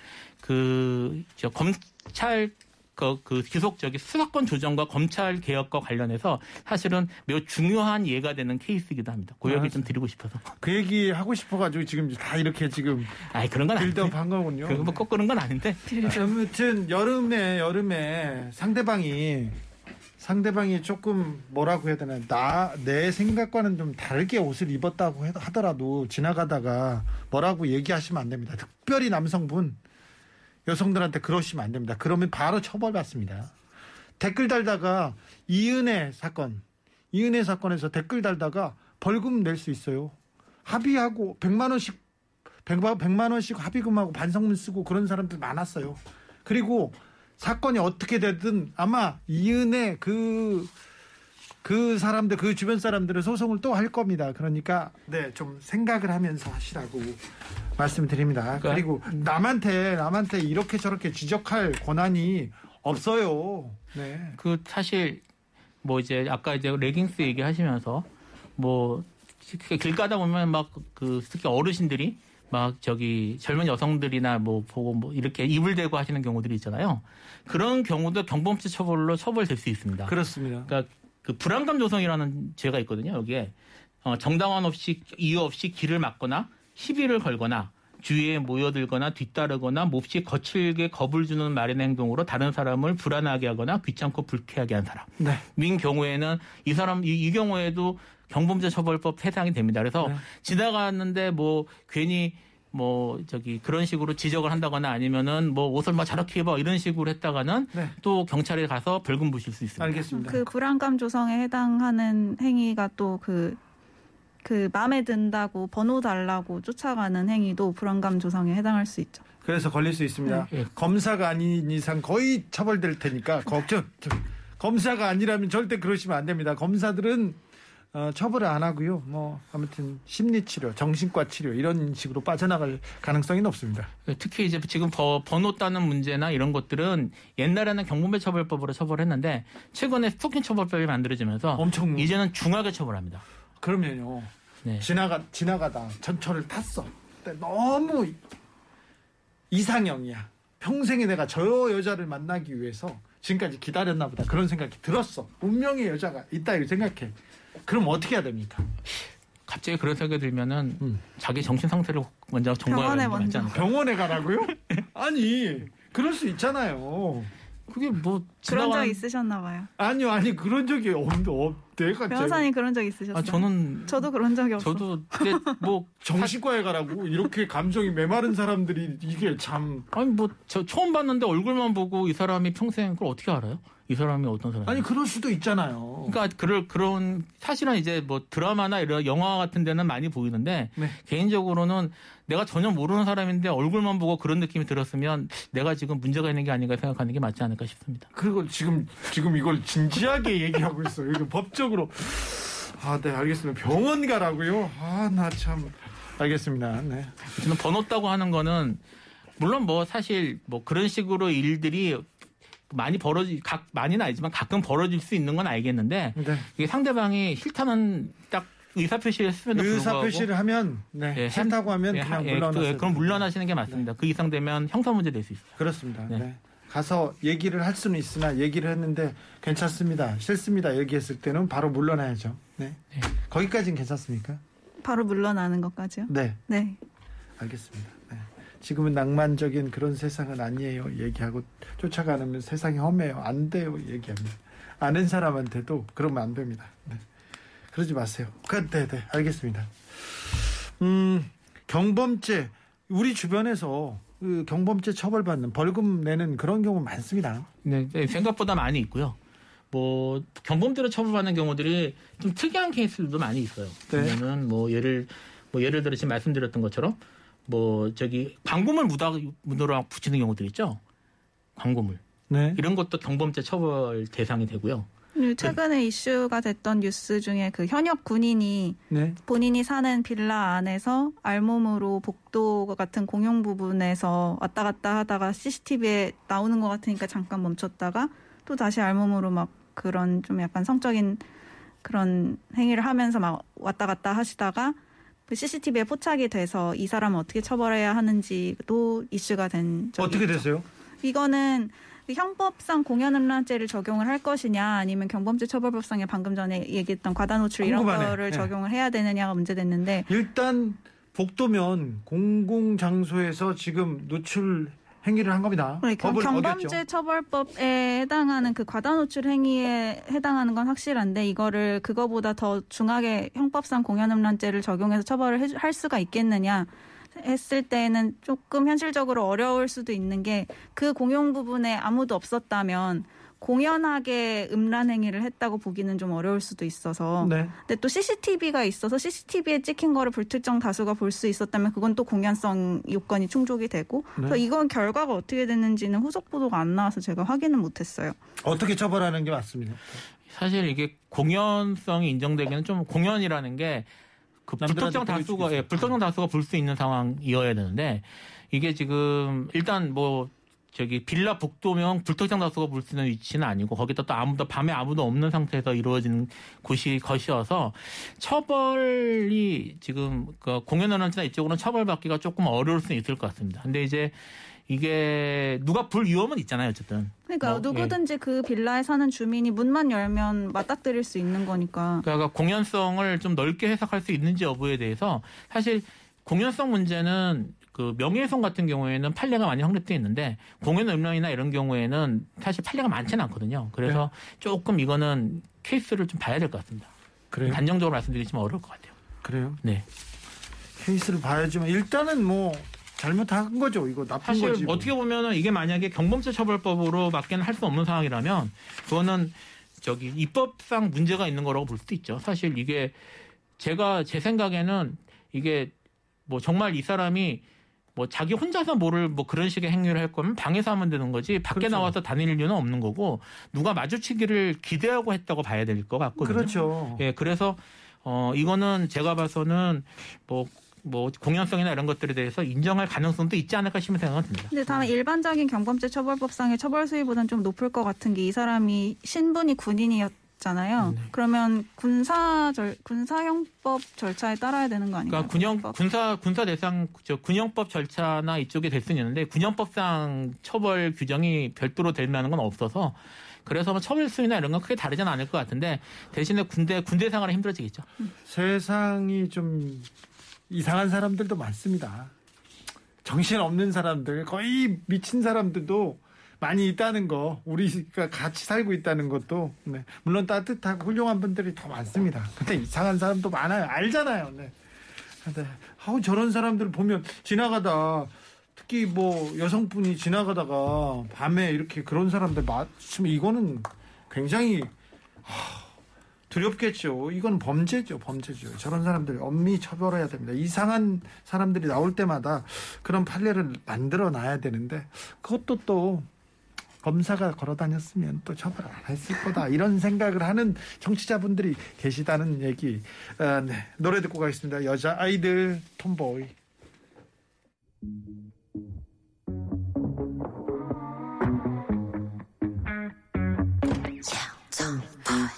그저 검찰 그, 그 기속적인 수사권 조정과 검찰 개혁과 관련해서 사실은 매우 중요한 예가 되는 케이스이기도 합니다. 그 얘기 좀 드리고 싶어서. 그 얘기 하고 싶어가지고 지금 다 이렇게 지금 아니 그런 건 아닌데. 빌드업 한 거군요. 그거 뭐 거꾸는 건 아닌데. 아무튼 여름에 여름에 상대방이 상대방이 조금 뭐라고 해야 되나 나 내 생각과는 좀 다르게 옷을 입었다고 해- 하더라도 지나가다가 뭐라고 얘기하시면 안 됩니다. 특별히 남성분 여성들한테 그러시면 안 됩니다. 그러면 바로 처벌받습니다. 댓글 달다가 이은혜 사건 이은혜 사건에서 댓글 달다가 벌금 낼 수 있어요. 합의하고 100만 원씩 100만, 100만 원씩 합의금하고 반성문 쓰고 그런 사람들 많았어요. 그리고 사건이 어떻게 되든 아마 이은혜 그, 그 사람들, 그 주변 사람들은 소송을 또 할 겁니다. 그러니까, 네, 좀 생각을 하면서 하시라고 말씀드립니다. 그러니까- 그리고 남한테, 남한테 이렇게 저렇게 지적할 권한이 없어요. 네. 그 사실 뭐 이제 아까 이제 레깅스 얘기하시면서 뭐 길 가다 보면 막 그 특히 어르신들이 막 저기 젊은 여성들이나 뭐 보고 뭐 이렇게 입을 대고 하시는 경우들이 있잖아요. 그런 경우도 경범죄 처벌로 처벌될 수 있습니다. 그렇습니다. 그러니까 그 불안감 조성이라는 죄가 있거든요. 여기에 어, 정당한 없이 이유 없이 길을 막거나 시비를 걸거나 주위에 모여들거나 뒤따르거나 몹시 거칠게 겁을 주는 말이나 행동으로 다른 사람을 불안하게 하거나 귀찮고 불쾌하게 한 사람. 네. 민 경우에는 이 사람 이, 이 경우에도 경범죄 처벌법 해당이 됩니다. 그래서 네. 지나가는데 뭐 괜히 뭐 저기 그런 식으로 지적을 한다거나 아니면은 뭐 옷을 막 저렇게 입어 이런 식으로 했다가는 네. 또 경찰에 가서 벌금 부실 수 있습니다. 알겠습니다. 그 불안감 조성에 해당하는 행위가 또그그 마음에 든다고 번호 달라고 쫓아가는 행위도 불안감 조성에 해당할 수 있죠. 그래서 걸릴 수 있습니다. 네. 검사가 아닌 이상 거의 처벌될 테니까 걱정. 좀, 검사가 아니라면 절대 그러시면 안 됩니다. 검사들은 어, 처벌을 안 하고요. 뭐 아무튼 심리 치료, 정신과 치료 이런 식으로 빠져나갈 가능성이 높습니다. 특히 이제 지금 버- 번호 따는 문제나 이런 것들은 옛날에는 경범죄 처벌법으로 처벌했는데 최근에 스토킹 처벌법이 만들어지면서 엄청 이제는 중하게 처벌합니다. 그러면요. 네. 지나가 지나가다 전철을 탔어. 근데 너무 이상형이야. 평생에 내가 저 여자를 만나기 위해서 지금까지 기다렸나 보다. 그런 생각이 들었어. 운명의 여자가 있다 이렇게 생각해. 그럼 어떻게 해야 됩니까? 갑자기 그런 생각이 들면은 음. 자기 정신 상태를 먼저 점검해야 병원에 되는 거 맞지 먼저. 않을까? 병원에 가라고요? [laughs] 아니 그럴 수 있잖아요. 그게 뭐 그런 적 있으셨나 봐요. 아니요 아니 그런 적이 없, 없 내가 변호사님 그런 적 있으셨어요? 아, 저는 저도 그런 적이 없어요. 저도 근데 뭐 [laughs] 정신과에 가라고 이렇게 감정이 메마른 사람들이 이게 참 아니 뭐 저 처음 봤는데 얼굴만 보고 이 사람이 평생 그걸 어떻게 알아요? 이 사람이 어떤 사람이? 아니 그럴 수도 있잖아요. 그러니까 그럴 그런 사실은 이제 뭐 드라마나 이런 영화 같은 데는 많이 보이는데 네. 개인적으로는 내가 전혀 모르는 사람인데 얼굴만 보고 그런 느낌이 들었으면 내가 지금 문제가 있는 게 아닌가 생각하는 게 맞지 않을까 싶습니다. 그리고 지금 지금 이걸 진지하게 [laughs] 얘기하고 있어요. 이거 법적으로 아, 네, 알겠습니다. 병원 가라고요? 아, 나 참 알겠습니다. 네. 저는 번호 따고 하는 거는 물론 뭐 사실 뭐 그런 식으로 일들이 많이 벌어지 각 많이는 아니지만 가끔 벌어질 수 있는 건 알겠는데 네. 이게 상대방이 싫다는 딱 의사 표시를 쓰면 의사 표시를 하면 네, 예, 싫다고 하면 예, 그냥 예, 물러나서 그, 그럼 물러나시는 게 맞습니다. 그 이상 되면 형사 문제 될 수 있어요. 그렇습니다. 네. 네. 가서 얘기를 할 수는 있으나 얘기를 했는데 괜찮습니다. 싫습니다. 얘기했을 때는 바로 물러나야죠. 네. 네. 거기까지는 괜찮습니까? 바로 물러나는 것까지요? 네. 네. 알겠습니다. 네. 지금은 낭만적인 그런 세상은 아니에요. 얘기하고 쫓아가면 세상이 험해요. 안 돼요. 얘기합니다. 아는 사람한테도 그러면 안 됩니다. 네. 그러지 마세요. 그, 네, 네, 알겠습니다. 음, 경범죄 우리 주변에서 그 경범죄 처벌받는 벌금 내는 그런 경우 많습니다. 네, 네, 생각보다 많이 있고요. 뭐 경범죄로 처벌받는 경우들이 좀 특이한 케이스들도 많이 있어요. 네. 보면은 뭐 예를 뭐 예를 들어 지금 말씀드렸던 것처럼 뭐 저기 광고물 묻어 묻으러 붙이는 경우들 있죠. 광고물 네. 이런 것도 경범죄 처벌 대상이 되고요. 그리고 최근에 이슈가 됐던 뉴스 중에 그 현역 군인이 네. 본인이 사는 빌라 안에서 알몸으로 복도 같은 공용 부분에서 왔다 갔다 하다가 CCTV에 나오는 것 같으니까 잠깐 멈췄다가 또 다시 알몸으로 막 그런 좀 약간 성적인 그런 행위를 하면서 막 왔다 갔다 하시다가 그 CCTV에 포착이 돼서 이 사람을 어떻게 처벌해야 하는지도 이슈가 된 적이 어떻게 있죠. 되세요? 이거는 그 형법상 공연음란죄를 적용을 할 것이냐 아니면 경범죄 처벌법상에 방금 전에 얘기했던 과다 노출 이런 궁금하네. 거를 네. 적용을 해야 되느냐가 문제됐는데 일단 복도면 공공 장소에서 지금 노출 행위를 한 겁니다. 그러니까 법을 경범죄 어겼죠. 처벌법에 해당하는 그 과다 노출 행위에 해당하는 건 확실한데 이거를 그거보다 더 중하게 형법상 공연음란죄를 적용해서 처벌을 해- 할 수가 있겠느냐 했을 때는 조금 현실적으로 어려울 수도 있는 게 그 공용 부분에 아무도 없었다면 공연하게 음란 행위를 했다고 보기는 좀 어려울 수도 있어서 네. 근데 또 CCTV가 있어서 CCTV에 찍힌 거를 불특정 다수가 볼 수 있었다면 그건 또 공연성 요건이 충족이 되고 네. 그래서 이건 결과가 어떻게 됐는지는 후속 보도가 안 나와서 제가 확인은 못했어요. 어떻게 처벌하는 게 맞습니다. 사실 이게 공연성이 인정되기는 좀 공연이라는 게그 남들한테 불특정 다수가 예. 불특정 다수가 볼 수 있는 상황이어야 되는데 이게 지금 일단 뭐 저기 빌라 복도명 불특정 다수가 볼 수 있는 위치는 아니고 거기다 또 아무도 밤에 아무도 없는 상태에서 이루어지는 곳이 것이어서 처벌이 지금 그 공연원한테나 이쪽으로는 처벌받기가 조금 어려울 수는 있을 것 같습니다. 근데 이제 이게 누가 볼 위험은 있잖아요, 어쨌든. 그러니까 뭐, 누구든지 그 빌라에 사는 주민이 문만 열면 맞닥뜨릴 수 있는 거니까. 그러니까 공연성을 좀 넓게 해석할 수 있는지 여부에 대해서 사실 공연성 문제는 그 명예훼손 같은 경우에는 판례가 많이 확립돼 있는데 공연 음란이나 이런 경우에는 사실 판례가 많지는 않거든요. 그래서 조금 이거는 케이스를 좀 봐야 될 것 같습니다. 그래요? 단정적으로 말씀드리지만 어려울 것 같아요. 그래요? 네. 케이스를 봐야지만 일단은 뭐 잘못한 거죠. 이거 나쁜 사실 거지. 뭐. 어떻게 보면은 이게 만약에 경범죄 처벌법으로 밖에는 할 수 없는 상황이라면 그거는 저기 입법상 문제가 있는 거라고 볼 수도 있죠. 사실 이게 제가 제 생각에는 이게 뭐 정말 이 사람이 뭐 자기 혼자서 뭐를 뭐 그런 식의 행위를 할 거면 방에서 하면 되는 거지 밖에 그렇죠. 나와서 다닐 이유는 없는 거고 누가 마주치기를 기대하고 했다고 봐야 될 것 같거든요. 그렇죠. 예, 그래서 어 이거는 제가 봐서는 뭐뭐 공연성이나 이런 것들에 대해서 인정할 가능성도 있지 않을까 싶은 생각은 듭니다. 근데 다만 일반적인 경범죄 처벌법상의 처벌 수위보다는 좀 높을 것 같은 게 이 사람이 신분이 군인이었 잖아요. 네. 그러면 군사 절 군사형법 절차에 따라야 되는 거 아닌가요? 그러니까 군형 군법? 군사 군사 대상 저 군형법 절차나 이쪽에 될 수는 있는데 군형법상 처벌 규정이 별도로 된다는 건 없어서 그래서 뭐 처벌 수위나 이런 건 크게 다르지는 않을 것 같은데 대신에 군대 군대 생활은 힘들어지겠죠. 세상이 좀 이상한 사람들도 많습니다. 정신 없는 사람들, 거의 미친 사람들도 많이 있다는 거, 우리가 같이 살고 있다는 것도, 네. 물론 따뜻하고 훌륭한 분들이 더 많습니다. 근데 이상한 사람도 많아요. 알잖아요. 네. 근데, 아우, 저런 사람들 보면 지나가다, 특히 뭐 여성분이 지나가다가 밤에 이렇게 그런 사람들 맞으면 이거는 굉장히 하, 두렵겠죠. 이건 범죄죠, 범죄죠. 저런 사람들 엄밀히 처벌해야 됩니다. 이상한 사람들이 나올 때마다 그런 판례를 만들어 놔야 되는데 그것도 또 검사가 걸어 다녔으면 또 처벌 안 했을 거다 이런 생각을 하는 정치자분들이 계시다는 얘기. 아, 네. 노래 듣고 가겠습니다. 여자 아이들 톰보이.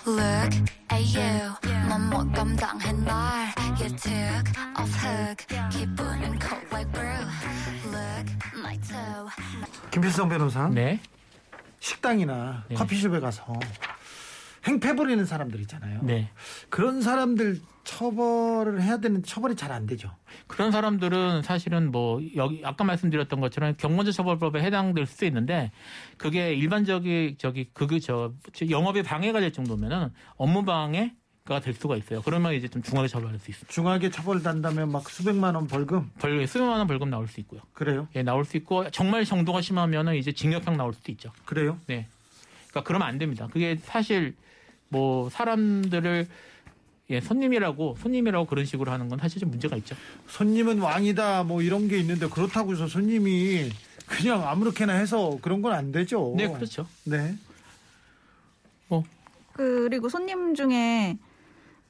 Look at you 넌못 감당해 날 You took off hook 기분은 cold like brew Look my toe 김필성 변호사. 네. 식당이나 네. 커피숍에 가서 행패 부리는 사람들 있잖아요. 네. 그런 사람들 처벌을 해야 되는데 처벌이 잘 안 되죠. 그런 사람들은 사실은 뭐 여기 아까 말씀드렸던 것처럼 경건자 처벌법에 해당될 수도 있는데 그게 일반적인 저기 그그 저 영업에 방해가 될 정도면은 업무 방해 가될 수가 있어요. 그러면 이제 좀 중하게 처벌할 수 있습니다. 중하게 처벌단다면 막 수백만 원 벌금 벌 수백만 원 벌금 나올 수 있고요. 그래요? 예, 나올 수 있고 정말 정도가 심하면은 이제 징역형 나올 수도 있죠. 그래요? 네. 그러니까 그러면 안 됩니다. 그게 사실 뭐 사람들을 예, 손님이라고 손님이라고 그런 식으로 하는 건 사실 좀 문제가 있죠. 손님은 왕이다 뭐 이런 게 있는데 그렇다고 해서 손님이 그냥 아무렇게나 해서 그런 건 안 되죠. 네, 그렇죠. 네. 그리고 손님 중에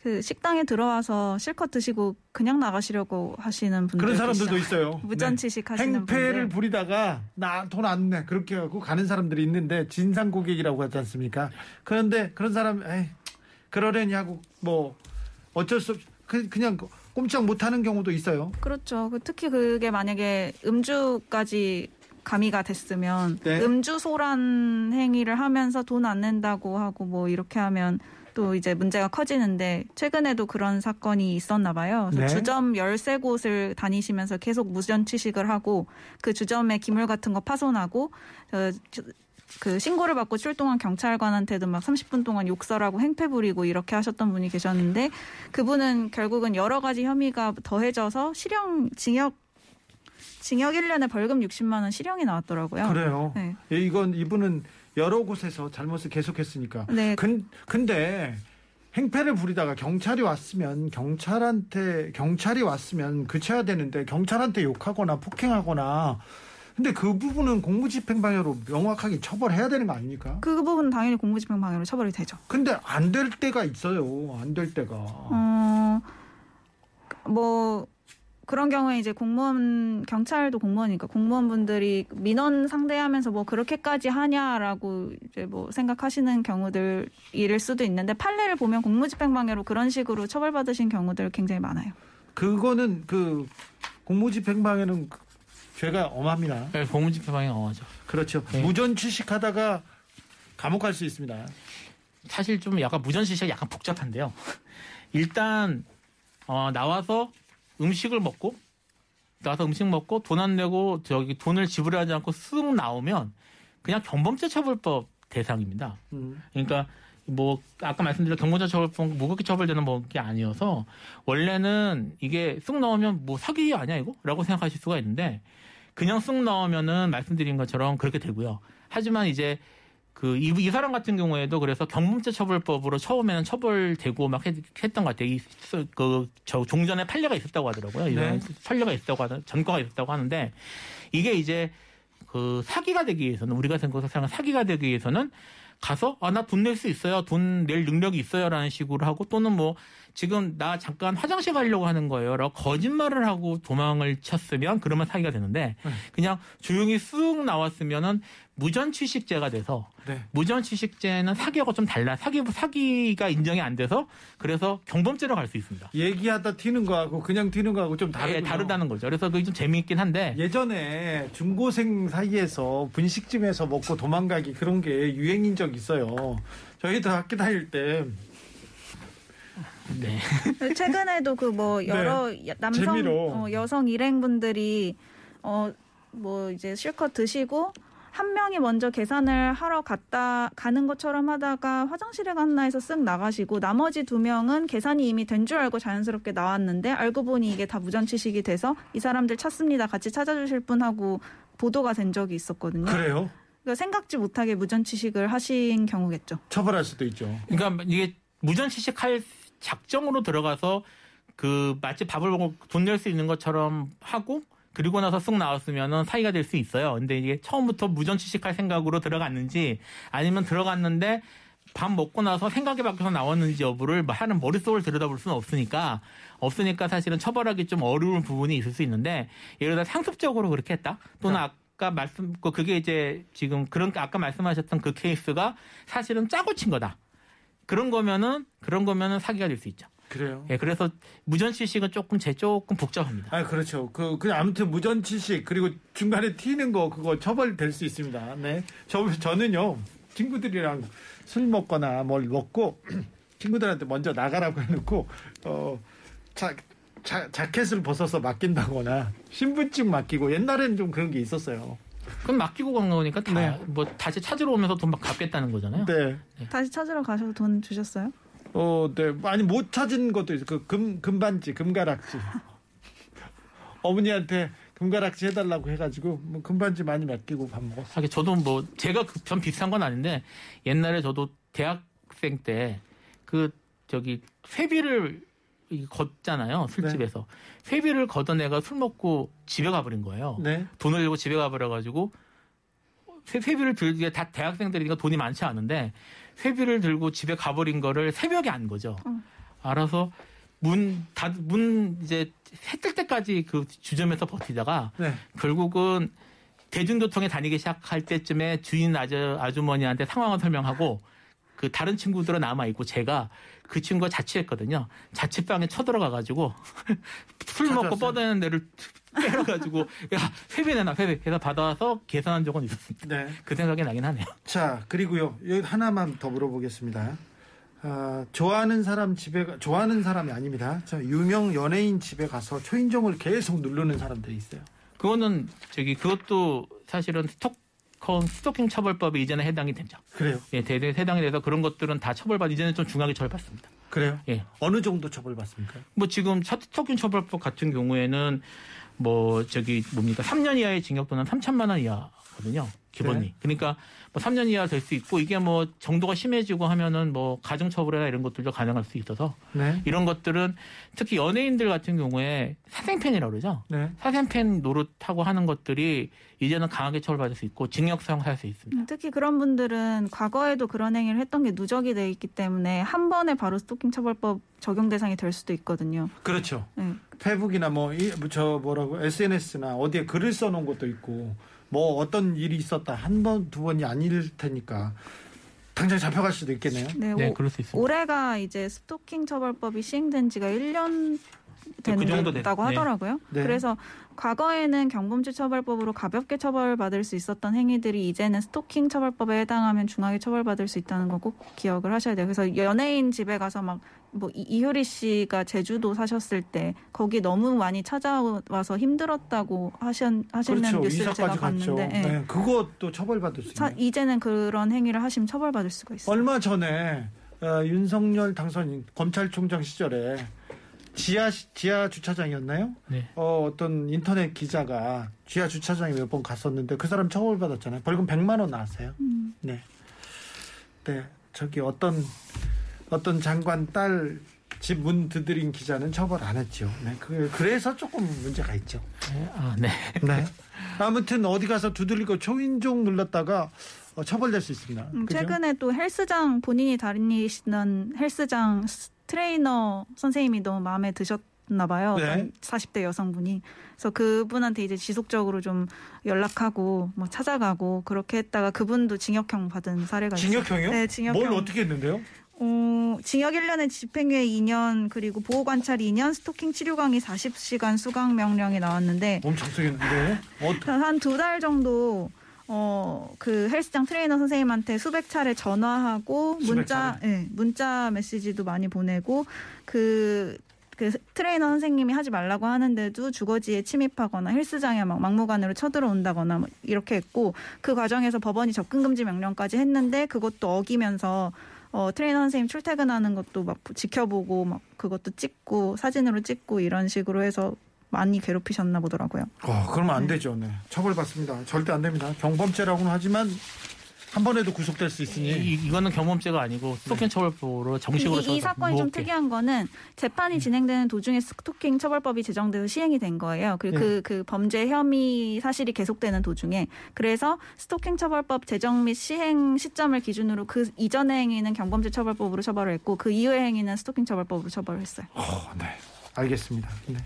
그 식당에 들어와서 실컷 드시고 그냥 나가시려고 하시는 분들 그런 사람들도 계시잖아요. 있어요. [laughs] 무전취식 네. 하시는 행패를 분들. 부리다가 나 돈 안 내. 그렇게 하고 가는 사람들이 있는데 진상 고객이라고 하지 않습니까? 그런데 그런 사람 에이 그러려니 하고 뭐 어쩔 수 없, 그, 그냥 꼼짝 못 하는 경우도 있어요. 그렇죠. 그 특히 그게 만약에 음주까지 가미가 됐으면 네. 음주 소란 행위를 하면서 돈 안 낸다고 하고 뭐 이렇게 하면 또 이제 문제가 커지는데 최근에도 그런 사건이 있었나 봐요. 그래서 네. 주점 13곳을 다니시면서 계속 무전 취식을 하고 그 주점에 기물 같은 거 파손하고 어, 그 신고를 받고 출동한 경찰관한테도 막 30분 동안 욕설하고 행패 부리고 이렇게 하셨던 분이 계셨는데 그분은 결국은 여러 가지 혐의가 더해져서 실형 징역 징역 1년에 벌금 60만 원 실형이 나왔더라고요. 그래요. 네. 예, 이건 이분은 여러 곳에서 잘못을 계속했으니까. 네. 근, 근데 행패를 부리다가 경찰이 왔으면 경찰한테 경찰이 왔으면 그쳐야 되는데 경찰한테 욕하거나 폭행하거나 근데 그 부분은 공무집행방해로 명확하게 처벌해야 되는 거 아닙니까? 그 부분은 당연히 공무집행 방해로 처벌이 되죠. 근데 안 될 때가 있어요. 안 될 때가. 어, 뭐 그런 경우에 이제 공무원 경찰도 공무원이니까 공무원분들이 민원 상대하면서 뭐 그렇게까지 하냐라고 이제 뭐 생각하시는 경우들일 수도 있는데 판례를 보면 공무집행방해로 그런 식으로 처벌받으신 경우들 굉장히 많아요. 그거는 그 공무집행방해는 그 죄가 엄합니다. 네, 공무집행방해 어죠. 그렇죠. 네. 무전 취식하다가 감옥 갈 수 있습니다. 사실 좀 약간 무전시시가 약간 복잡한데요. [laughs] 일단 어, 나와서 음식을 먹고 나와서 음식 먹고 돈 안 내고 저기 돈을 지불하지 않고 쓱 나오면 그냥 경범죄 처벌법 대상입니다. 음. 그러니까 뭐 아까 말씀드린 경범죄 처벌법 무극히 처벌되는 법이 아니어서 원래는 이게 쑥 나오면 뭐 사기 아니야 이거?라고 생각하실 수가 있는데 그냥 쑥 나오면은 말씀드린 것처럼 그렇게 되고요. 하지만 이제 그이 이 사람 같은 경우에도 그래서 경범죄 처벌법으로 처음에는 처벌되고 막 했, 던것 같아요. 이 그 저 종전에 판례가 있었다고 하더라고요. 이런 네. 판례가 있었다고 하는 전과가 있었다고 하는데 이게 이제 그 사기가 되기 위해서는 우리가 생각하는 사기가 되기 위해서는 가서 아 나 돈 낼 수 있어요 돈 낼 능력이 있어요라는 식으로 하고 또는 뭐 지금 나 잠깐 화장실 가려고 하는 거예요라고 거짓말을 하고 도망을 쳤으면 그러면 사기가 되는데 네. 그냥 조용히 쑥 나왔으면은 무전취식죄가 돼서 네. 무전취식죄는 사기하고 좀 달라 사기 사기가 인정이 안 돼서 그래서 경범죄로 갈 수 있습니다. 얘기하다 튀는 거하고 그냥 튀는 거하고 좀 예, 다르군요. 다르다는 거죠. 그래서 그게 좀 재미있긴 한데 예전에 중고생 사이에서 분식집에서 먹고 도망가기 그런 게 유행인 적 있어요. 저희도 학교 다닐 때 네. [laughs] 최근에도 그 뭐 여러 남성 재미로. 어, 여성 일행분들이 어 뭐 이제 실컷 드시고 한 명이 먼저 계산을 하러 갔다 가는 것처럼 하다가 화장실에 갔나 해서 쓱 나가시고 나머지 두 명은 계산이 이미 된 줄 알고 자연스럽게 나왔는데 알고 보니 이게 다 무전취식이 돼서 이 사람들 찾습니다. 같이 찾아주실 분 하고 보도가 된 적이 있었거든요. 그래요? 그러니까 생각지 못하게 무전취식을 하신 경우겠죠. 처벌할 수도 있죠. 그러니까 이게 무전취식할 작정으로 들어가서 그 마치 밥을 먹고 돈 낼 수 있는 것처럼 하고 그리고 나서 쓱 나왔으면은 사이가 될 수 있어요. 근데 이게 처음부터 무전취식할 생각으로 들어갔는지 아니면 들어갔는데 밥 먹고 나서 생각이 바뀌어서 나왔는지 여부를 하는 머릿속을 들여다볼 수는 없으니까 없으니까 사실은 처벌하기 좀 어려운 부분이 있을 수 있는데 예를 들어 상습적으로 그렇게 했다 또는 아까 말씀 그 그게 이제 지금 그런 아까 말씀하셨던 그 케이스가 사실은 짜고 친 거다. 그런 거면은 그런 거면은 사기가 될 수 있죠. 그래요. 예, 그래서 무전취식은 조금 제 조금 복잡합니다. 아 그렇죠. 그, 그 아무튼 무전취식 그리고 중간에 튀는 거 그거 처벌될 수 있습니다. 네. 저 저는요 친구들이랑 술 먹거나 뭘 먹고 [clears throat] 친구들한테 먼저 나가라고 해놓고 어 자, 자, 자켓을 벗어서 맡긴다거나 신분증 맡기고 옛날에는 좀 그런 게 있었어요. 그럼 맡기고 간 거니까 다 네. 뭐 다시 찾으러 오면서 돈 막 갚겠다는 거잖아요. 네. 다시 찾으러 가셔서 돈 주셨어요? 어, 네. 아니 못 찾은 것도 있어. 그금 금반지, 금가락지. 어머니한테 금가락지 해달라고 해가지고 뭐 금반지 많이 맡기고 밥 먹었어. 하긴 저도 뭐 제가 그- 전 비슷한 건 아닌데 옛날에 저도 대학생 때 그 저기 회비를 이 걷잖아요 술집에서 회비를 걷은 애가 술 먹고 집에 가버린 거예요. 네. 돈을 들고 집에 가버려가지고 회- 회비를 들기에 다 대학생들이니까 돈이 많지 않은데 회비를 들고 집에 가버린 거를 새벽에 안 거죠. 알아서 문, 다, 문, 이제, 해 뜰 때까지 그 주점에서 버티다가 네. 결국은 대중교통에 다니기 시작할 때쯤에 주인 아주, 아주머니한테 상황을 설명하고 그 다른 친구들은 남아 있고 제가 그 친구가 자취했거든요. 자취방에 쳐들어가 가지고 [laughs] 술 먹고. 뻗어내는 데를 때려가지고 야, 회비 내놔, 회비. 해서 받아서 계산한 적은 있었습니다. 네. 그 생각이 나긴 하네요. 자, 그리고요. 여기 하나만 더 물어보겠습니다. 아, 좋아하는 사람 집에 가, 좋아하는 사람이 아닙니다. 자, 유명 연예인 집에 가서 초인종을 계속 누르는 사람들이 있어요. 그거는 저기 그것도 사실은 스토커 스토킹 처벌법에 이제는 해당이 되죠. 그래요. 예, 대대 해당이 돼서 그런 것들은 다 처벌받 이제는 좀 중하게 처벌받습니다. 그래요? 예. 어느 정도 처벌받습니까? 뭐 지금 스토킹 처벌법 같은 경우에는 뭐 저기 뭡니까 3년 이하의 징역 또는 3천만 원 이하거든요. 기본이. 네. 그러니까 뭐 3년 이하 될 수 있고 이게 뭐 정도가 심해지고 하면은 뭐 가중 처벌이나 이런 것들도 가능할 수 있어서 네. 이런 것들은 특히 연예인들 같은 경우에 사생팬이라고 그러죠. 네. 사생팬 노릇하고 하는 것들이 이제는 강하게 처벌받을 수 있고 징역형 할수 있습니다. 음, 특히 그런 분들은 과거에도 그런 행위를 했던 게 누적이 돼 있기 때문에 한 번에 바로 스토킹 처벌법 적용 대상이 될 수도 있거든요. 그렇죠. 네. 페북이나 뭐 저 뭐라고 SNS나 어디에 글을 써놓은 것도 있고 뭐 어떤 일이 있었다 한 번 두 번이 아닐 테니까 당장 잡혀갈 수도 있겠네요. 네, 네, 오- 그럴 수 있습니다. 올해가 이제 스토킹 처벌법이 시행된 지가 1년 그 된다고 됐- 네. 하더라고요. 네. 그래서 과거에는 경범죄 처벌법으로 가볍게 처벌받을 수 있었던 행위들이 이제는 스토킹 처벌법에 해당하면 중하게 처벌받을 수 있다는 거 꼭 기억을 하셔야 돼요. 그래서 연예인 집에 가서 막 뭐 이효리 씨가 제주도 사셨을 때 거기 너무 많이 찾아와서 힘들었다고 하셨, 하시는 그렇죠. 뉴스를 제가. 봤는데 예. 네. 그것도 처벌받을 수 자, 있는. 이제는 그런 행위를 하시면 처벌받을 수가 있어요. 얼마 전에 어, 윤석열 당선인 검찰총장 시절에 지하 지하 주차장이었나요? 네. 어, 어떤 인터넷 기자가 지하 주차장에 몇 번 갔었는데 그 사람 처벌 받았잖아요. 벌금 100만 원 나왔어요. 음. 네. 네. 저기 어떤 어떤 장관 딸 집 문 두드린 기자는 처벌 안 했죠. 네. 그, 그래서 조금 문제가 있죠. 네, 아, 네. 네. 아무튼 어디 가서 두들기고 초인종 눌렀다가 어, 처벌될 수 있습니다. 음? 최근에 또 헬스장 본인이 다니시던 헬스장 스- 트레이너 선생님이 너무 마음에 드셨나 봐요. 네. 어떤 40대 여성분이. 그래서 그분한테 이제 지속적으로 좀 연락하고 뭐 찾아가고 그렇게 했다가 그분도 징역형 받은 사례가 있어요. 징역형이요? 네, 징역형. 뭘 어떻게 했는데요? 어, 징역 1년에 집행유예 2년 그리고 보호 관찰 2년 스토킹 치료 강의 40시간 수강 명령이 나왔는데 엄청 쓰겠는데. 어, 한두 달 정도 어 그 헬스장 트레이너 선생님한테 수백 차례 전화하고 수백 문자 예, 문자 메시지도 많이 보내고 그그 트레이너 선생님이 하지 말라고 하는데도 주거지에 침입하거나 헬스장에 막 막무가내로 쳐들어온다거나 뭐 이렇게 했고 그 과정에서 법원이 접근 금지 명령까지 했는데 그것도 어기면서 어, 트레이너 선생님 출퇴근하는 것도 막 지켜보고 막 그것도 찍고 사진으로 찍고 이런 식으로 해서 많이 괴롭히셨나 보더라고요. 어, 그러면 안 되죠. 네. 처벌받습니다. 절대 안 됩니다. 경범죄라고는 하지만 한 번에도 구속될 수 있으니 이, 이거는 경범죄가 아니고 스토킹 처벌법으로 정식으로 이, 이 저- 사건이 좀 무겁게. 특이한 거는 재판이 진행되는 도중에 스토킹 처벌법이 제정돼서 시행이 된 거예요. 그리고 네. 그, 그 범죄 혐의 사실이 계속되는 도중에 그래서 스토킹 처벌법 제정 및 시행 시점을 기준으로 그 이전의 행위는 경범죄 처벌법으로 처벌을 했고 그 이후의 행위는 스토킹 처벌법으로 처벌을 했어요. 어, 네. 알겠습니다. 네.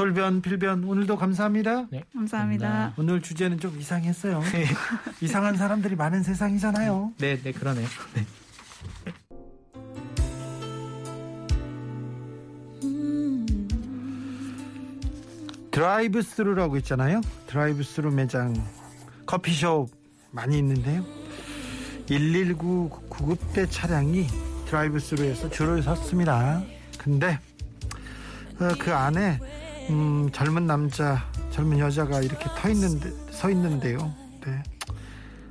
솔변 필변 오늘도 감사합니다. 네, 감사합니다. 감사합니다. 오늘 주제는 좀 이상했어요. [laughs] [laughs] 이상한 사람들이 많은 세상이잖아요. 네, 네, 그러네요. 네. 드라이브 스루라고 있잖아요. 드라이브 스루 매장 커피숍 많이 있는데요. 119 구급대 차량이 드라이브 스루에서 줄을 섰습니다. 근데 어, 그 안에 음, 젊은 남자, 젊은 여자가 이렇게 터 있는데 서 있는데요. 네.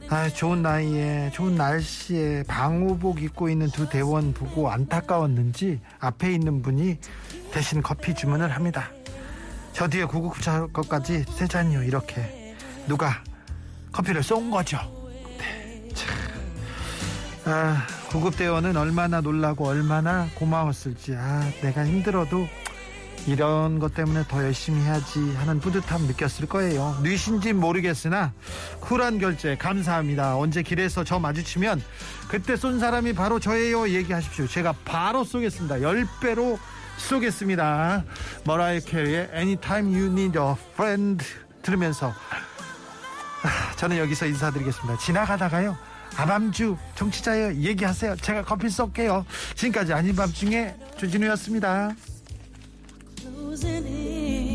아, 좋은 나이에 좋은 날씨에 방호복 입고 있는 두 대원 보고 안타까웠는지 앞에 있는 분이 대신 커피 주문을 합니다. 저 뒤에 구급차 것까지 세 잔이요 이렇게 누가 커피를 쏜 거죠. 네, 참. 아, 구급대원은 얼마나 놀라고 얼마나 고마웠을지 아 내가 힘들어도 이런 것 때문에 더 열심히 해야지 하는 뿌듯함 느꼈을 거예요. 뉘신진 모르겠으나 쿨한 결제 감사합니다. 언제 길에서 저 마주치면 그때 쏜 사람이 바로 저예요 얘기하십시오. 제가 바로 쏘겠습니다. 10배로 쏘겠습니다. 머라이 캐리의 Anytime You Need a Friend 들으면서 아, 저는 여기서 인사드리겠습니다. 지나가다가요. 아밤주 정치자예요. 얘기하세요. 제가 커피 쏠게요. 지금까지 아닌 밤중에 주진우였습니다. losing it.